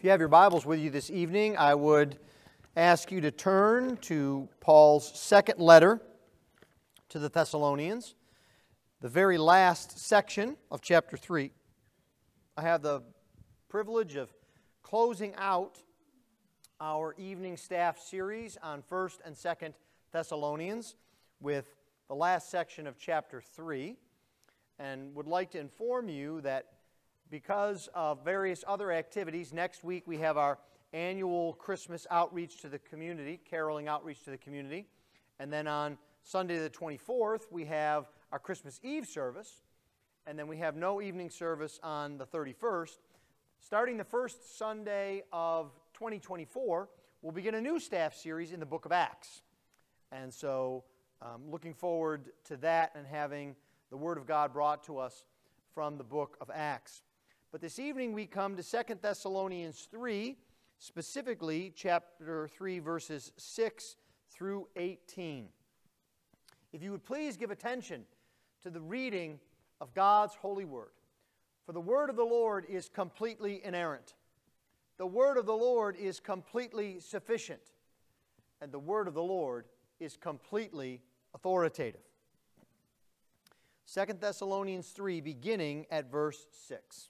If you have your Bibles with you this evening, I would ask you to turn to Paul's second letter to the Thessalonians, the very last section of chapter 3. I have the privilege of closing out our evening staff series on 1st and 2nd Thessalonians with the last section of chapter 3 and would like to inform you that because of various other activities. Next week, we have our annual Christmas outreach to the community, caroling outreach to the community. And then on Sunday the 24th, we have our Christmas Eve service. And then we have no evening service on the 31st. Starting the first Sunday of 2024, we'll begin a new staff series in the book of Acts. And so, um, looking forward to that and having the Word of God brought to us from the book of Acts. But this evening we come to 2 Thessalonians 3, specifically chapter 3, verses 6 through 18. If you would please give attention to the reading of God's holy word. For the word of the Lord is completely inerrant. The word of the Lord is completely sufficient. And the word of the Lord is completely authoritative. 2 Thessalonians 3, beginning at verse 6.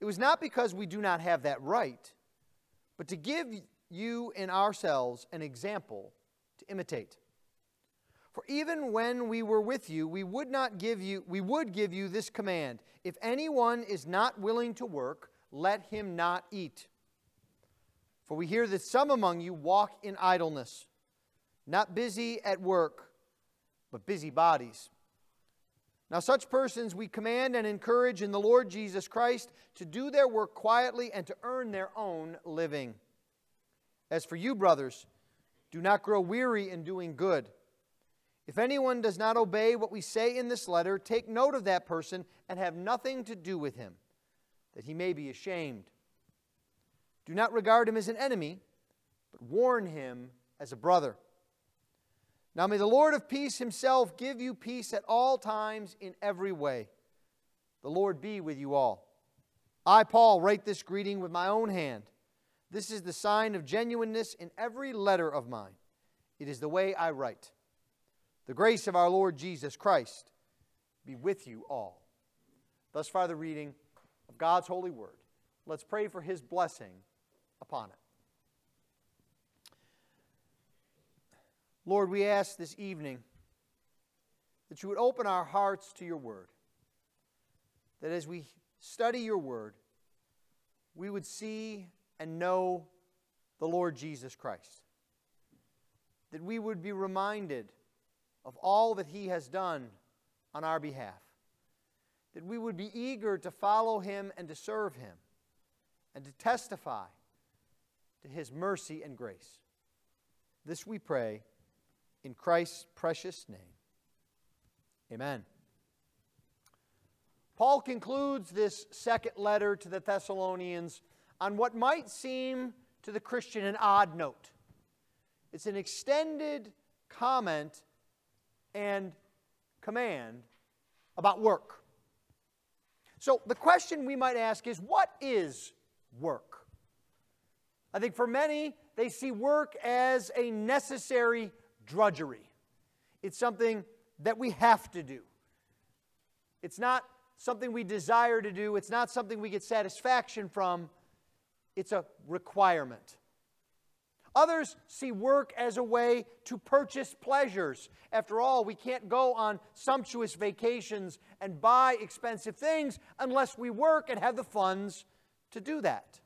It was not because we do not have that right, but to give you and ourselves an example to imitate. For even when we were with you, we would not give you we would give you this command: if anyone is not willing to work, let him not eat. For we hear that some among you walk in idleness, not busy at work, but busy bodies. Now, such persons we command and encourage in the Lord Jesus Christ to do their work quietly and to earn their own living. As for you, brothers, do not grow weary in doing good. If anyone does not obey what we say in this letter, take note of that person and have nothing to do with him, that he may be ashamed. Do not regard him as an enemy, but warn him as a brother. Now may the Lord of peace himself give you peace at all times in every way. The Lord be with you all. I, Paul, write this greeting with my own hand. This is the sign of genuineness in every letter of mine. It is the way I write. The grace of our Lord Jesus Christ be with you all. Thus far, the reading of God's holy word. Let's pray for his blessing upon it. Lord, we ask this evening that you would open our hearts to your word. That as we study your word, we would see and know the Lord Jesus Christ. That we would be reminded of all that he has done on our behalf. That we would be eager to follow him and to serve him and to testify to his mercy and grace. This we pray in Christ's precious name. Amen. Paul concludes this second letter to the Thessalonians on what might seem to the Christian an odd note. It's an extended comment and command about work. So, the question we might ask is what is work? I think for many, they see work as a necessary drudgery. It's something that we have to do. It's not something we desire to do, it's not something we get satisfaction from, it's a requirement. Others see work as a way to purchase pleasures. After all, we can't go on sumptuous vacations and buy expensive things unless we work and have the funds to do that.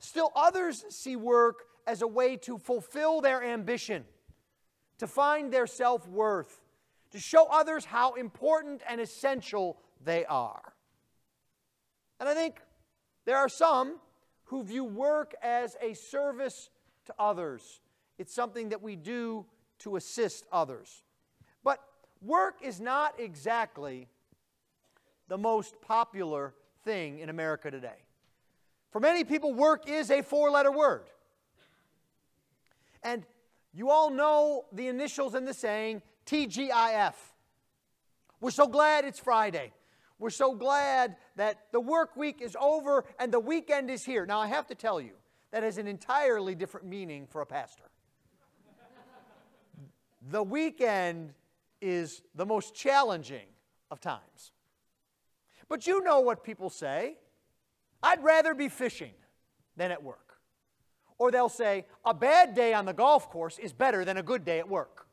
Still, others see work as a way to fulfill their ambition to find their self worth, to show others how important and essential they are. And I think There are some who view work as a service to others, it's something that we do to assist others. But work is not exactly the most popular thing in America today. For many people, work is a four letter word. And you all know the initials and the saying TGIF. We're so glad it's Friday. We're so glad that the work week is over and the weekend is here. Now, I have to tell you, that has an entirely different meaning for a pastor. the weekend is the most challenging of times. But you know what people say I'd rather be fishing than at work. Or they'll say, a bad day on the golf course is better than a good day at work.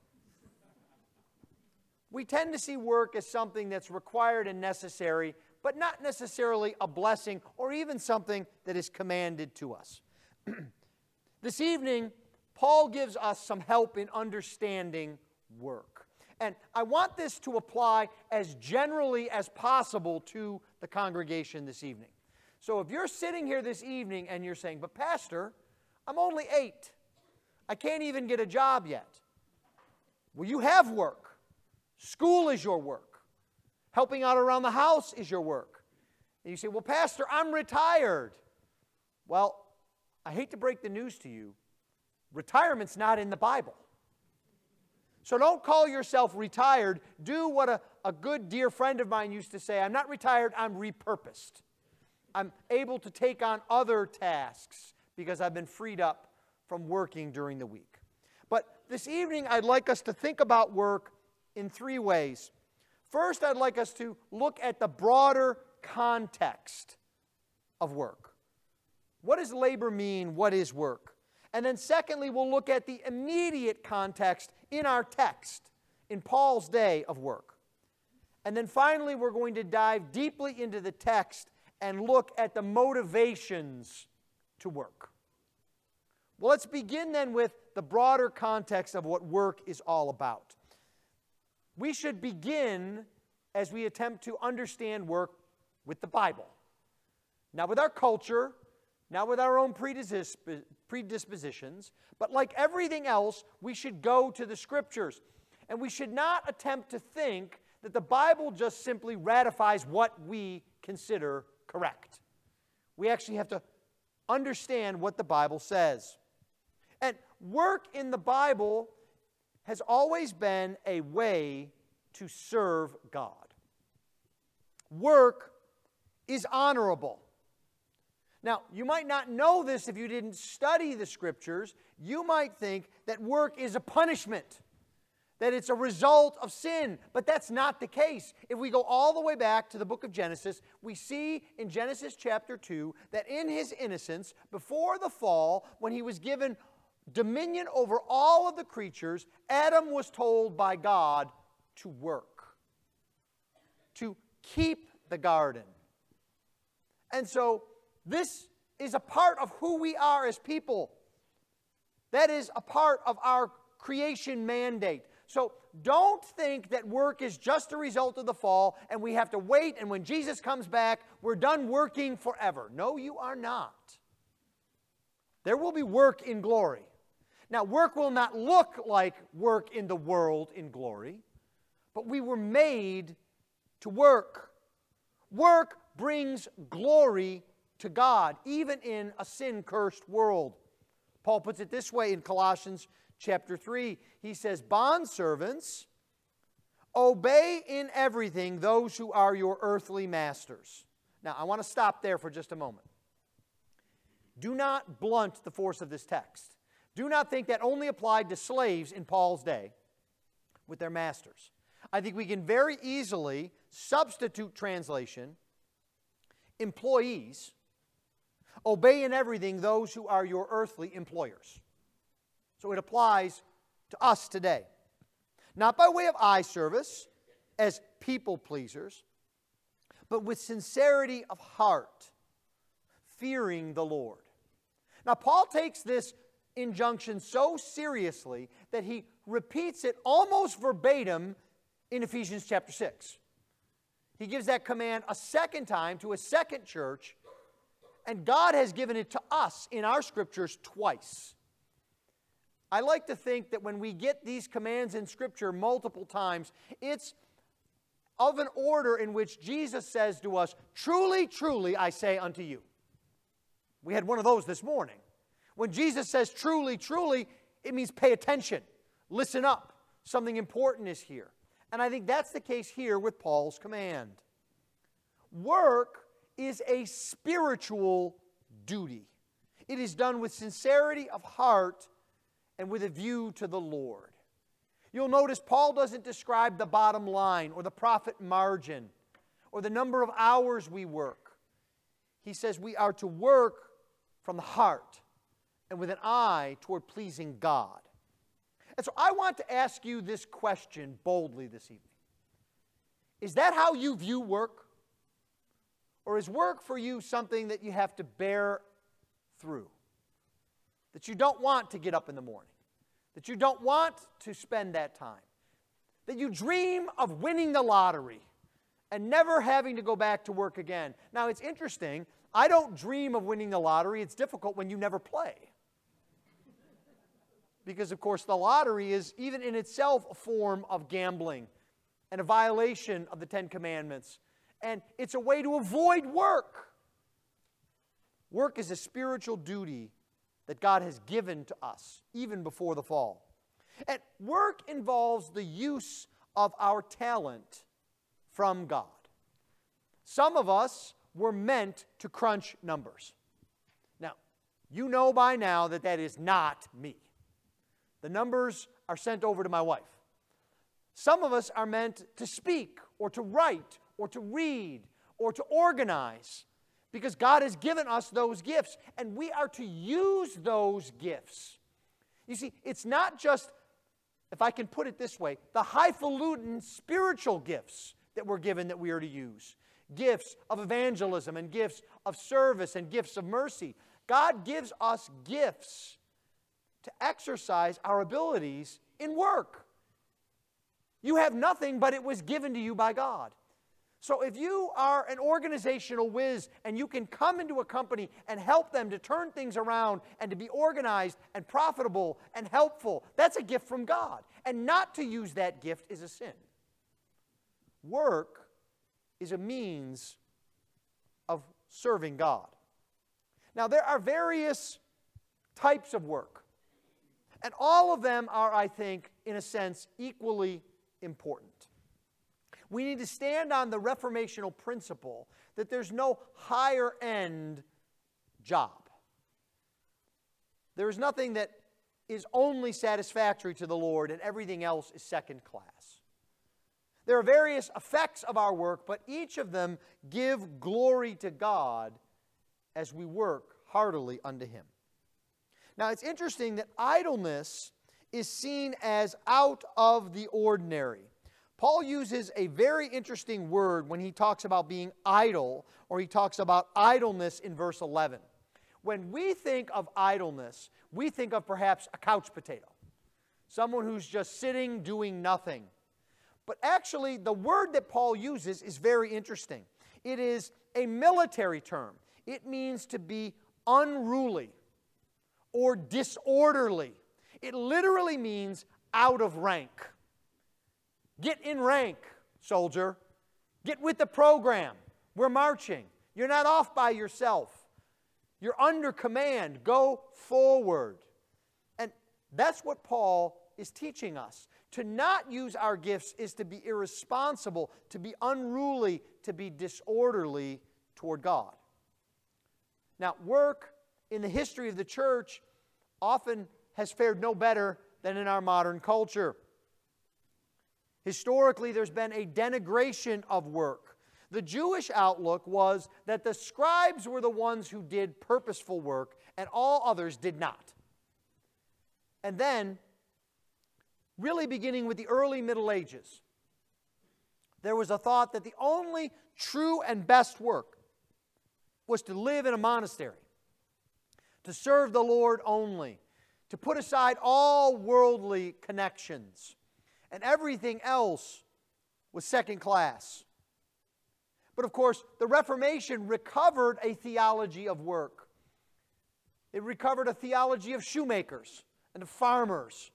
We tend to see work as something that's required and necessary, but not necessarily a blessing or even something that is commanded to us. this evening, Paul gives us some help in understanding work. And I want this to apply as generally as possible to the congregation this evening. So if you're sitting here this evening and you're saying, But, Pastor, I'm only eight, I can't even get a job yet. Well, you have work. School is your work. Helping out around the house is your work. And you say, Well, Pastor, I'm retired. Well, I hate to break the news to you, retirement's not in the Bible. So don't call yourself retired. Do what a, a good dear friend of mine used to say I'm not retired, I'm repurposed. I'm able to take on other tasks because I've been freed up from working during the week. But this evening, I'd like us to think about work in three ways. First, I'd like us to look at the broader context of work. What does labor mean? What is work? And then, secondly, we'll look at the immediate context in our text, in Paul's day of work. And then finally, we're going to dive deeply into the text and look at the motivations to work. Well, let's begin then with the broader context of what work is all about. We should begin as we attempt to understand work with the Bible. not with our culture, not with our own predispositions, but like everything else, we should go to the scriptures. And we should not attempt to think that the Bible just simply ratifies what we consider correct. We actually have to understand what the Bible says. And work in the Bible has always been a way to serve God. Work is honorable. Now, you might not know this if you didn't study the scriptures. You might think that work is a punishment, that it's a result of sin, but that's not the case. If we go all the way back to the book of Genesis, we see in Genesis chapter 2 that in his innocence, before the fall, when he was given dominion over all of the creatures, Adam was told by God to work, to keep the garden. And so, this is a part of who we are as people. That is a part of our creation mandate. So don't think that work is just a result of the fall and we have to wait and when Jesus comes back, we're done working forever. No, you are not. There will be work in glory. Now, work will not look like work in the world in glory, but we were made to work. Work brings glory to God, even in a sin cursed world. Paul puts it this way in Colossians chapter 3. He says, Bondservants, obey in everything those who are your earthly masters. Now, I want to stop there for just a moment. Do not blunt the force of this text. Do not think that only applied to slaves in Paul's day with their masters. I think we can very easily substitute translation employees Obey in everything those who are your earthly employers. So it applies to us today. Not by way of eye service as people pleasers, but with sincerity of heart, fearing the Lord. Now, Paul takes this injunction so seriously that he repeats it almost verbatim in Ephesians chapter 6. He gives that command a second time to a second church and God has given it to us in our scriptures twice. I like to think that when we get these commands in Scripture multiple times, it's of an order in which Jesus says to us, Truly, truly, I say unto you. We had one of those this morning. When Jesus says truly, truly, it means pay attention, listen up. Something important is here. And I think that's the case here with Paul's command. Work is a spiritual duty, it is done with sincerity of heart and with a view to the Lord. You'll notice Paul doesn't describe the bottom line or the profit margin or the number of hours we work. He says we are to work from the heart and with an eye toward pleasing God. And so I want to ask you this question boldly this evening Is that how you view work? Or is work for you something that you have to bear through? That you don't want to get up in the morning? That you don't want to spend that time? That you dream of winning the lottery and never having to go back to work again? Now, it's interesting. I don't dream of winning the lottery. It's difficult when you never play. Because, of course, the lottery is, even in itself, a form of gambling and a violation of the Ten Commandments and it's a way to avoid work. Work is a spiritual duty that God has given to us, even before the fall. And work involves the use of our talent from God. Some of us were meant to crunch numbers. Now, you know by now that that is not me. The numbers are sent over to my wife. Some of us are meant to speak or to write or to read or to organize because God has given us those gifts and we are to use those gifts. You see, it's not just, if I can put it this way, the highfalutin spiritual gifts that we're given that we are to use gifts of evangelism and gifts of service and gifts of mercy. God gives us gifts to exercise our abilities in work. You have nothing, but it was given to you by God. So if you are an organizational whiz and you can come into a company and help them to turn things around and to be organized and profitable and helpful, that's a gift from God. And not to use that gift is a sin. Work is a means of serving God. Now, there are various types of work, and all of them are, I think, in a sense, equally important. We need to stand on the reformational principle that there's no higher end job. There is nothing that is only satisfactory to the Lord and everything else is second class. There are various effects of our work, but each of them give glory to God as we work heartily unto Him. Now, it's interesting that idleness is seen as out of the ordinary. Paul uses a very interesting word when he talks about being idle, or he talks about idleness in verse 11. When we think of idleness, we think of perhaps a couch potato, someone who's just sitting doing nothing. But actually, the word that Paul uses is very interesting. It is a military term, it means to be unruly or disorderly. It literally means out of rank. Get in rank, soldier. Get with the program. We're marching. You're not off by yourself. You're under command. Go forward. And that's what Paul is teaching us. To not use our gifts is to be irresponsible, to be unruly, to be disorderly toward God. Now, work in the history of the church often has fared no better than in our modern culture. Historically, there's been a denigration of work. The Jewish outlook was that the scribes were the ones who did purposeful work and all others did not. And then, really beginning with the early Middle Ages, there was a thought that the only true and best work was to live in a monastery, to serve the Lord only, to put aside all worldly connections and everything else was second class. But of course, the Reformation recovered a theology of work. It recovered a theology of shoemakers and of farmers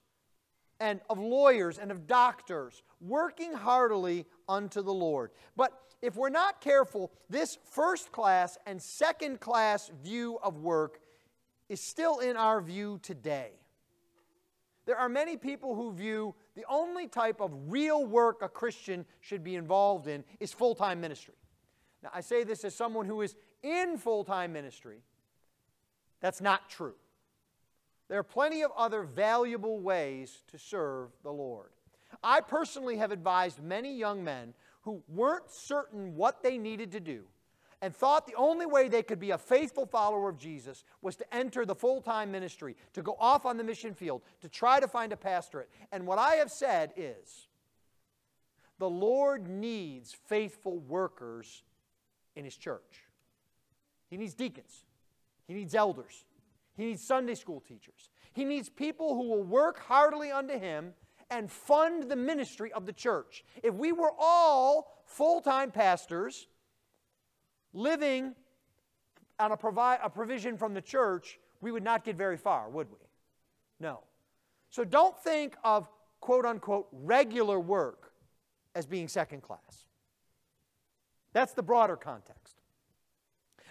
and of lawyers and of doctors working heartily unto the Lord. But if we're not careful, this first class and second class view of work is still in our view today. There are many people who view the only type of real work a Christian should be involved in is full time ministry. Now, I say this as someone who is in full time ministry. That's not true. There are plenty of other valuable ways to serve the Lord. I personally have advised many young men who weren't certain what they needed to do and thought the only way they could be a faithful follower of Jesus was to enter the full time ministry, to go off on the mission field, to try to find a pastorate. And what I have said is the Lord needs faithful workers in His church. He needs deacons, He needs elders, He needs Sunday school teachers, He needs people who will work heartily unto Him and fund the ministry of the church. If we were all full time pastors, living on a, provi- a provision from the church, we would not get very far, would we? No. So don't think of quote unquote regular work as being second class. That's the broader context.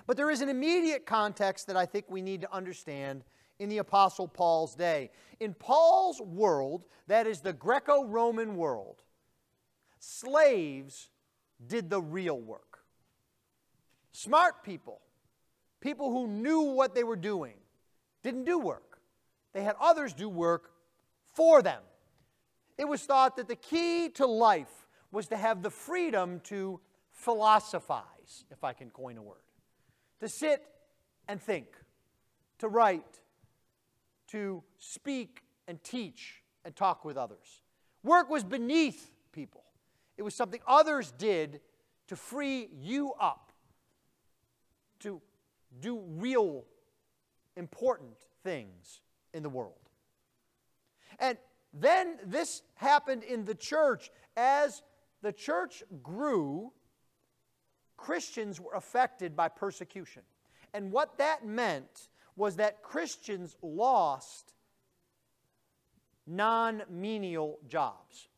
But there is an immediate context that I think we need to understand in the Apostle Paul's day. In Paul's world, that is the Greco Roman world, slaves did the real work. Smart people, people who knew what they were doing, didn't do work. They had others do work for them. It was thought that the key to life was to have the freedom to philosophize, if I can coin a word, to sit and think, to write, to speak and teach and talk with others. Work was beneath people, it was something others did to free you up to do real important things in the world. And then this happened in the church. As the church grew, Christians were affected by persecution. And what that meant was that Christians lost non menial jobs.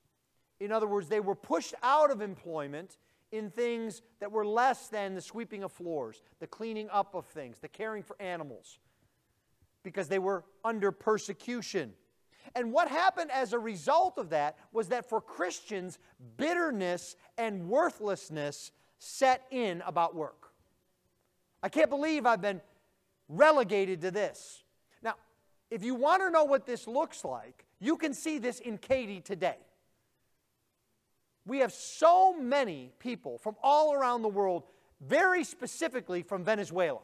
In other words, they were pushed out of employment in things that were less than the sweeping of floors, the cleaning up of things, the caring for animals, because they were under persecution. And what happened as a result of that was that for Christians, bitterness and worthlessness set in about work. I can't believe I've been relegated to this. Now, if you want to know what this looks like, you can see this in Katy today. We have so many people from all around the world, very specifically from Venezuela,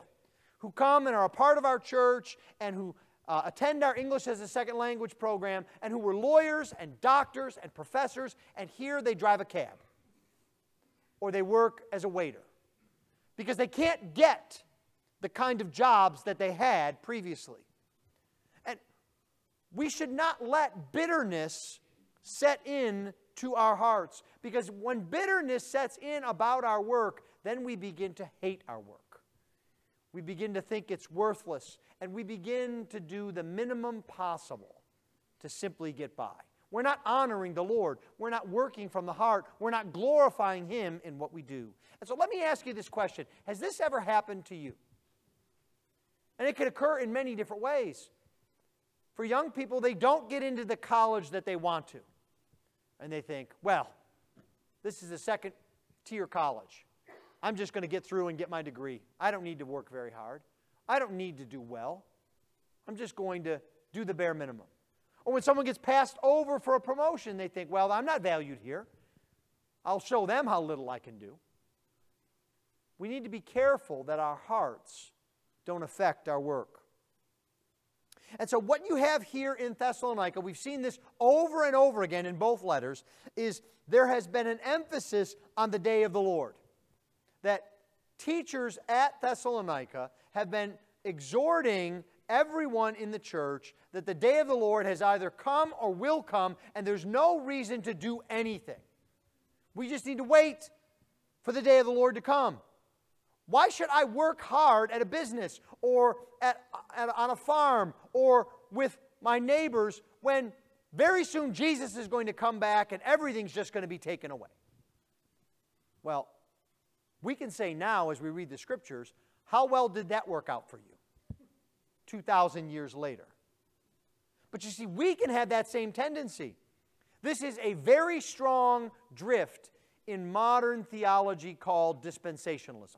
who come and are a part of our church and who uh, attend our English as a second language program and who were lawyers and doctors and professors, and here they drive a cab or they work as a waiter because they can't get the kind of jobs that they had previously. And we should not let bitterness set in to our hearts. Because when bitterness sets in about our work, then we begin to hate our work. We begin to think it's worthless, and we begin to do the minimum possible to simply get by. We're not honoring the Lord. We're not working from the heart. We're not glorifying Him in what we do. And so let me ask you this question Has this ever happened to you? And it could occur in many different ways. For young people, they don't get into the college that they want to and they think, well, this is a second tier college. I'm just going to get through and get my degree. I don't need to work very hard. I don't need to do well. I'm just going to do the bare minimum. Or when someone gets passed over for a promotion, they think, well, I'm not valued here. I'll show them how little I can do. We need to be careful that our hearts don't affect our work. And so, what you have here in Thessalonica, we've seen this over and over again in both letters, is there has been an emphasis on the day of the Lord. That teachers at Thessalonica have been exhorting everyone in the church that the day of the Lord has either come or will come, and there's no reason to do anything. We just need to wait for the day of the Lord to come. Why should I work hard at a business or at, at, on a farm or with my neighbors when very soon Jesus is going to come back and everything's just going to be taken away? Well, we can say now as we read the scriptures, how well did that work out for you 2,000 years later? But you see, we can have that same tendency. This is a very strong drift in modern theology called dispensationalism.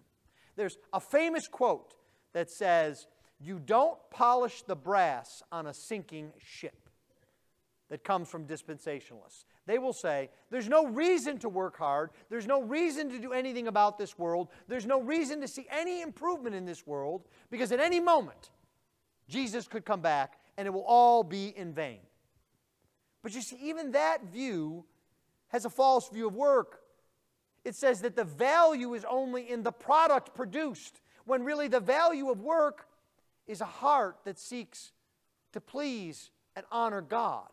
There's a famous quote that says, You don't polish the brass on a sinking ship, that comes from dispensationalists. They will say, There's no reason to work hard. There's no reason to do anything about this world. There's no reason to see any improvement in this world because at any moment, Jesus could come back and it will all be in vain. But you see, even that view has a false view of work. It says that the value is only in the product produced, when really the value of work is a heart that seeks to please and honor God.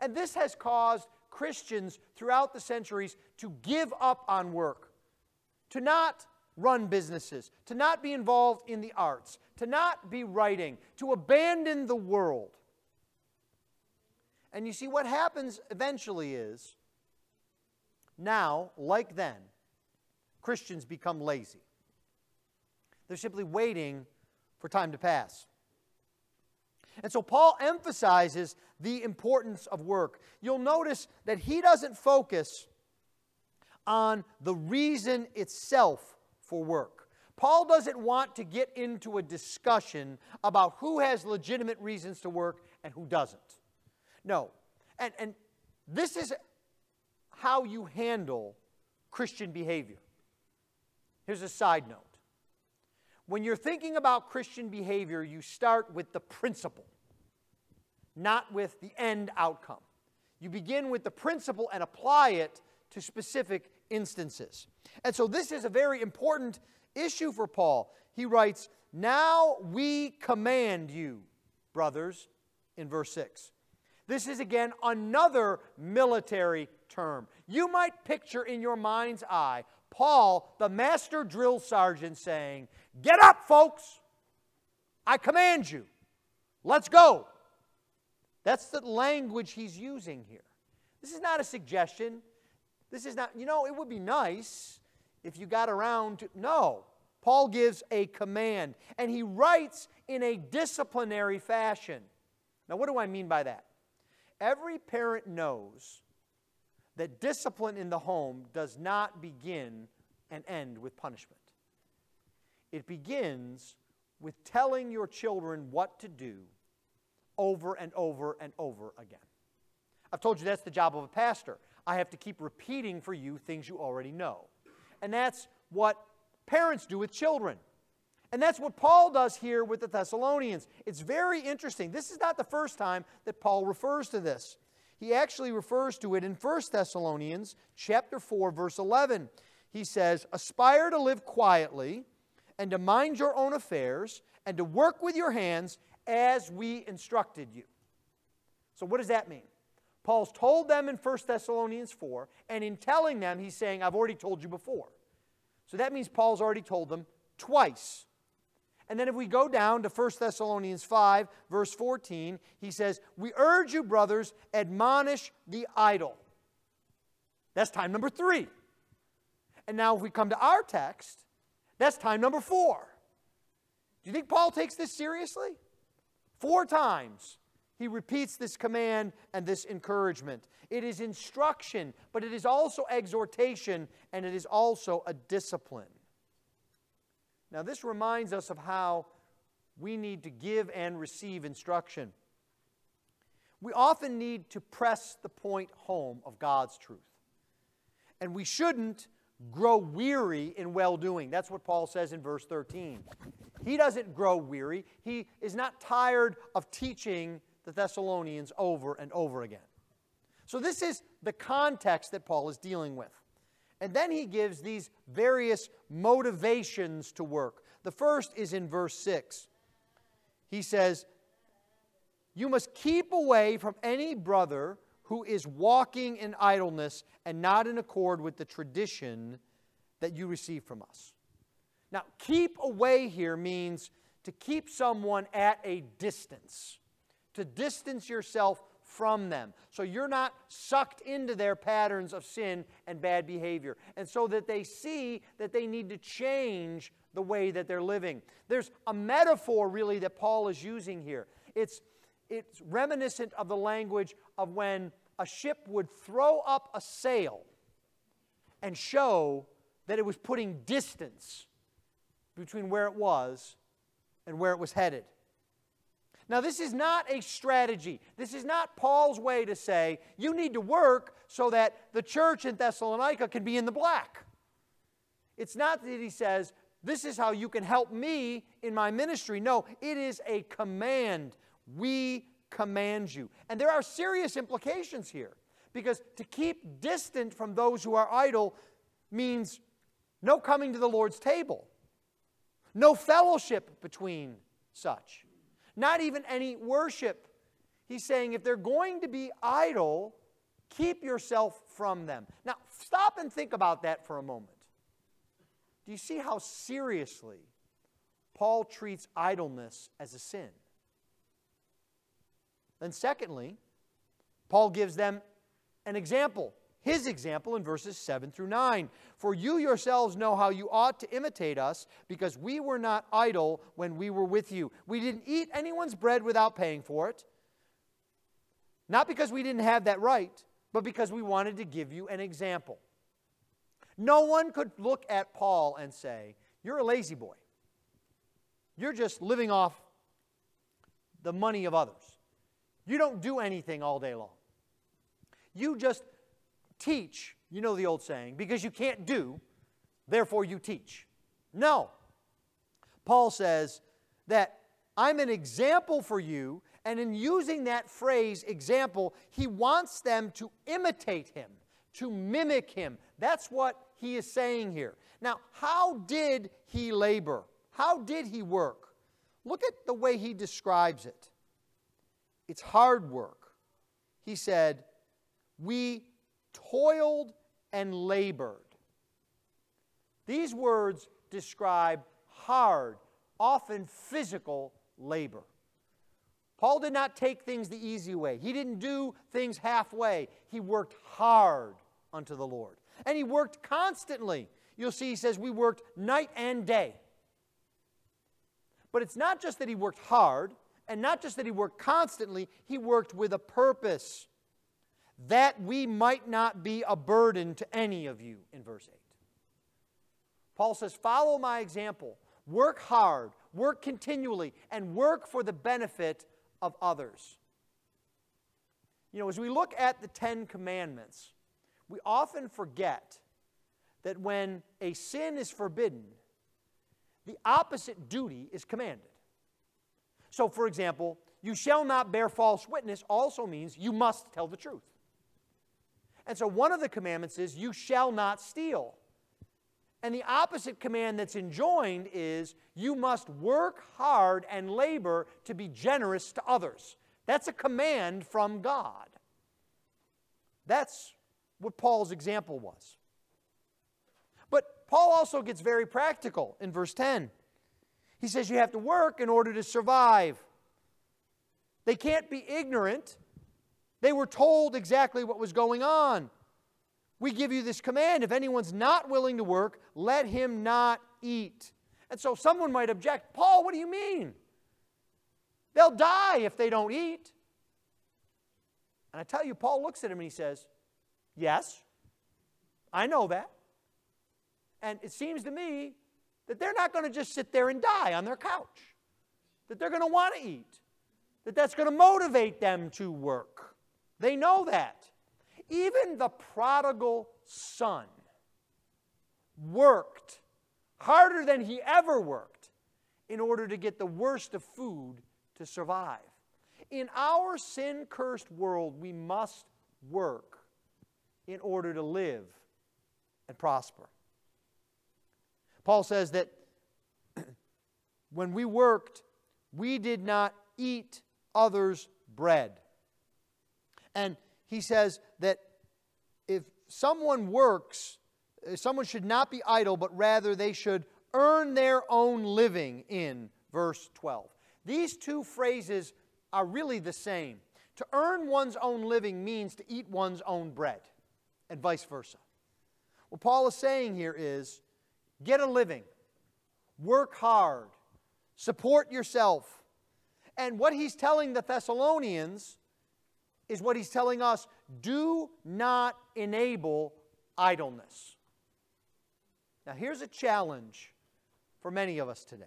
And this has caused Christians throughout the centuries to give up on work, to not run businesses, to not be involved in the arts, to not be writing, to abandon the world. And you see, what happens eventually is now, like then, Christians become lazy. They're simply waiting for time to pass. And so Paul emphasizes the importance of work. You'll notice that he doesn't focus on the reason itself for work. Paul doesn't want to get into a discussion about who has legitimate reasons to work and who doesn't. No. And, and this is how you handle Christian behavior. Here's a side note. When you're thinking about Christian behavior, you start with the principle, not with the end outcome. You begin with the principle and apply it to specific instances. And so this is a very important issue for Paul. He writes, Now we command you, brothers, in verse 6. This is again another military term. You might picture in your mind's eye Paul, the master drill sergeant, saying, Get up, folks! I command you. Let's go. That's the language he's using here. This is not a suggestion. This is not, you know, it would be nice if you got around to. No. Paul gives a command, and he writes in a disciplinary fashion. Now, what do I mean by that? Every parent knows that discipline in the home does not begin and end with punishment. It begins with telling your children what to do over and over and over again. I've told you that's the job of a pastor. I have to keep repeating for you things you already know. And that's what parents do with children. And that's what Paul does here with the Thessalonians. It's very interesting. This is not the first time that Paul refers to this. He actually refers to it in 1 Thessalonians chapter 4 verse 11. He says, "Aspire to live quietly and to mind your own affairs and to work with your hands as we instructed you." So what does that mean? Paul's told them in 1 Thessalonians 4, and in telling them, he's saying, I've already told you before. So that means Paul's already told them twice. And then if we go down to 1 Thessalonians 5, verse 14, he says, We urge you, brothers, admonish the idle. That's time number three. And now if we come to our text, that's time number four. Do you think Paul takes this seriously? Four times he repeats this command and this encouragement. It is instruction, but it is also exhortation, and it is also a discipline. Now, this reminds us of how we need to give and receive instruction. We often need to press the point home of God's truth. And we shouldn't grow weary in well doing. That's what Paul says in verse 13. He doesn't grow weary, he is not tired of teaching the Thessalonians over and over again. So, this is the context that Paul is dealing with. And then he gives these various motivations to work. The first is in verse 6. He says, You must keep away from any brother who is walking in idleness and not in accord with the tradition that you receive from us. Now, keep away here means to keep someone at a distance, to distance yourself from them. So you're not sucked into their patterns of sin and bad behavior. And so that they see that they need to change the way that they're living. There's a metaphor, really, that Paul is using here. It's, it's reminiscent of the language of when a ship would throw up a sail and show that it was putting distance between where it was and where it was headed. Now, this is not a strategy. This is not Paul's way to say, you need to work so that the church in Thessalonica can be in the black. It's not that he says, this is how you can help me in my ministry. No, it is a command. We command you. And there are serious implications here because to keep distant from those who are idle means no coming to the Lord's table, no fellowship between such not even any worship. He's saying if they're going to be idle, keep yourself from them. Now, stop and think about that for a moment. Do you see how seriously Paul treats idleness as a sin? Then, secondly, Paul gives them an example his example in verses 7 through 9. For you yourselves know how you ought to imitate us, because we were not idle when we were with you. We didn't eat anyone's bread without paying for it. Not because we didn't have that right, but because we wanted to give you an example. No one could look at Paul and say, You're a lazy boy. You're just living off the money of others. You don't do anything all day long. You just teach, you know the old saying, because you can't do, therefore you teach. No. Paul says that I'm an example for you, and in using that phrase, example, he wants them to imitate him, to mimic him. That's what he is saying here. Now, how did he labor? How did he work? Look at the way he describes it. It's hard work. He said, We toiled and labored. These words describe hard, often physical labor. Paul did not take things the easy way. He didn't do things halfway. He worked hard unto the Lord. And he worked constantly. You'll see he says we worked night and day. But it's not just that he worked hard, and not just that he worked constantly, he worked with a purpose that we might not be a burden to any of you, in verse 8. Paul says, Follow my example, work hard, work continually, and work for the benefit of others. You know, as we look at the Ten Commandments, we often forget that when a sin is forbidden, the opposite duty is commanded. So, for example, you shall not bear false witness also means you must tell the truth. And so one of the commandments is, You shall not steal. And the opposite command that's enjoined is, You must work hard and labor to be generous to others. That's a command from God. That's what Paul's example was. But Paul also gets very practical in verse 10. He says you have to work in order to survive. They can't be ignorant they were told exactly what was going on. We give you this command if anyone's not willing to work, let him not eat. And so someone might object, Paul, what do you mean? They'll die if they don't eat. And I tell you, Paul looks at him and he says, Yes, I know that. And it seems to me that they're not going to just sit there and die on their couch, that they're going to want to eat, that that's going to motivate them to work. They know that. Even the prodigal son worked harder than he ever worked in order to get the worst of food to survive. In our sin cursed world, we must work in order to live and prosper. Paul says that when we worked, we did not eat others' bread. And he says that if someone works, uh, someone should not be idle, but rather they should earn their own living in verse 12. These two phrases are really the same. To earn one's own living means to eat one's own bread, and vice versa. What Paul is saying here is get a living, work hard, support yourself. And what he's telling the Thessalonians is what he's telling us do not enable idleness. Now, here's a challenge for many of us today.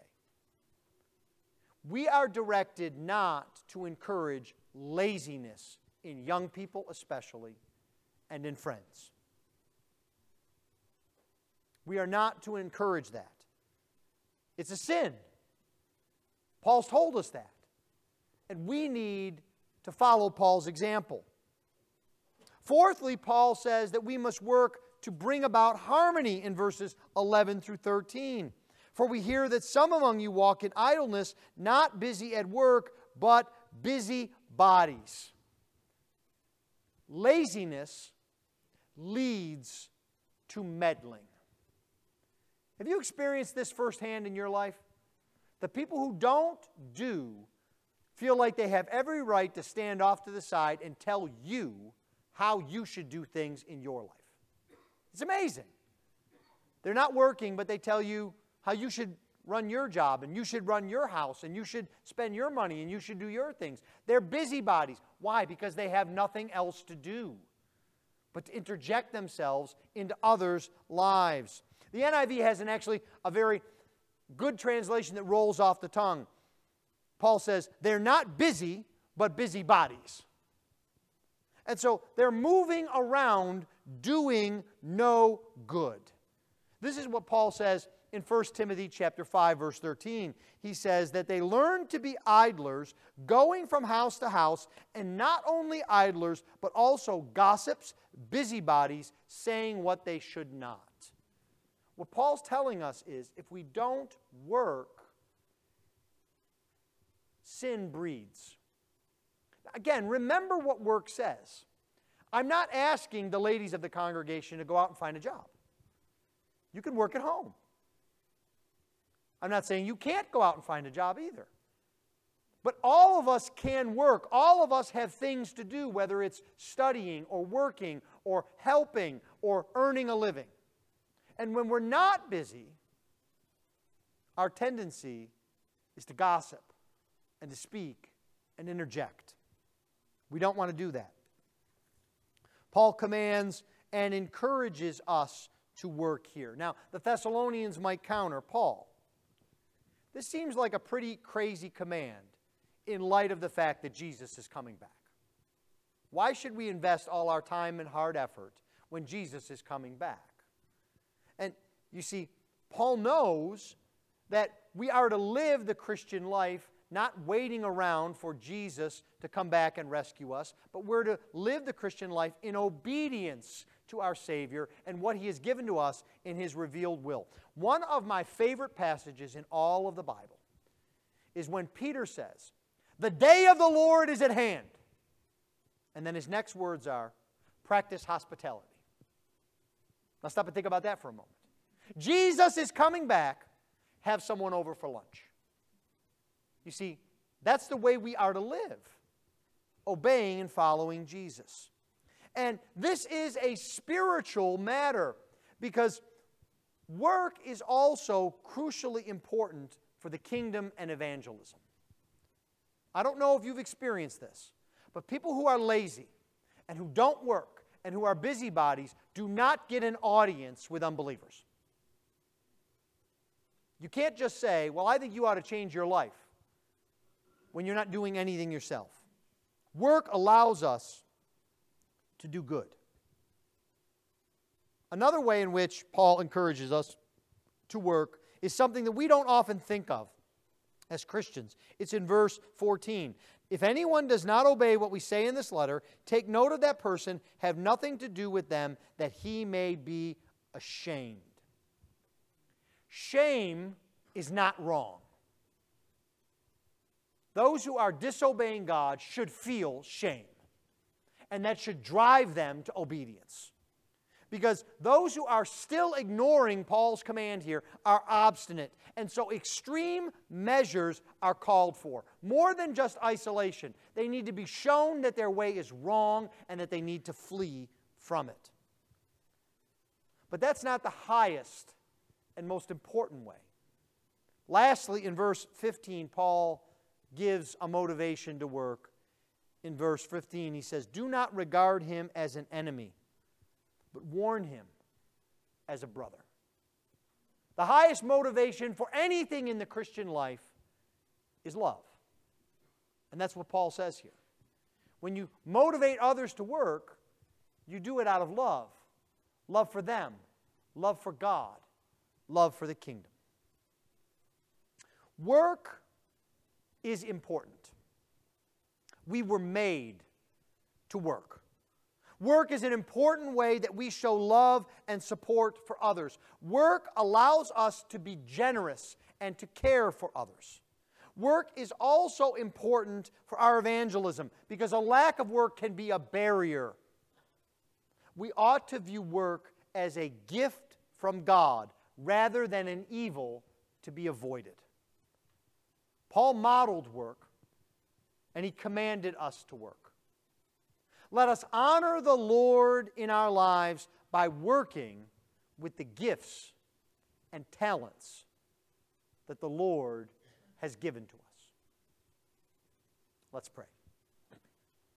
We are directed not to encourage laziness in young people, especially, and in friends. We are not to encourage that. It's a sin. Paul's told us that. And we need to follow Paul's example. Fourthly, Paul says that we must work to bring about harmony in verses 11 through 13. For we hear that some among you walk in idleness, not busy at work, but busy bodies. Laziness leads to meddling. Have you experienced this firsthand in your life? The people who don't do feel like they have every right to stand off to the side and tell you how you should do things in your life. It's amazing. They're not working, but they tell you how you should run your job and you should run your house and you should spend your money and you should do your things. They're busybodies. Why? Because they have nothing else to do but to interject themselves into others' lives. The NIV has an actually a very good translation that rolls off the tongue. Paul says, they're not busy, but busybodies. And so they're moving around doing no good. This is what Paul says in 1 Timothy chapter 5 verse 13. He says that they learn to be idlers, going from house to house, and not only idlers, but also gossips, busybodies, saying what they should not. What Paul's telling us is if we don't work, sin breeds. Again, remember what work says. I'm not asking the ladies of the congregation to go out and find a job. You can work at home. I'm not saying you can't go out and find a job either. But all of us can work. All of us have things to do, whether it's studying or working or helping or earning a living. And when we're not busy, our tendency is to gossip and to speak and interject. We don't want to do that. Paul commands and encourages us to work here. Now, the Thessalonians might counter Paul. This seems like a pretty crazy command in light of the fact that Jesus is coming back. Why should we invest all our time and hard effort when Jesus is coming back? And you see, Paul knows that we are to live the Christian life not waiting around for Jesus to come back and rescue us, but we're to live the Christian life in obedience to our Savior and what He has given to us in His revealed will. One of my favorite passages in all of the Bible is when Peter says, The day of the Lord is at hand. And then his next words are, Practice hospitality. Now stop and think about that for a moment. Jesus is coming back. Have someone over for lunch. You see, that's the way we are to live, obeying and following Jesus. And this is a spiritual matter because work is also crucially important for the kingdom and evangelism. I don't know if you've experienced this, but people who are lazy and who don't work and who are busybodies do not get an audience with unbelievers. You can't just say, Well, I think you ought to change your life when you're not doing anything yourself. Work allows us to do good. Another way in which Paul encourages us to work is something that we don't often think of as Christians. It's in verse 14. If anyone does not obey what we say in this letter, take note of that person, have nothing to do with them, that he may be ashamed. Shame is not wrong. Those who are disobeying God should feel shame, and that should drive them to obedience. Because those who are still ignoring Paul's command here are obstinate. And so extreme measures are called for. More than just isolation, they need to be shown that their way is wrong and that they need to flee from it. But that's not the highest and most important way. Lastly, in verse 15, Paul gives a motivation to work. In verse 15, he says, Do not regard him as an enemy but warn him as a brother. The highest motivation for anything in the Christian life is love. And that's what Paul says here. When you motivate others to work, you do it out of love love for them, love for God, love for the kingdom. Work is important. We were made to work. Work is an important way that we show love and support for others. Work allows us to be generous and to care for others. Work is also important for our evangelism because a lack of work can be a barrier. We ought to view work as a gift from God rather than an evil to be avoided. Paul modeled work and he commanded us to work. Let us honor the Lord in our lives by working with the gifts and talents that the Lord has given to us. Let's pray.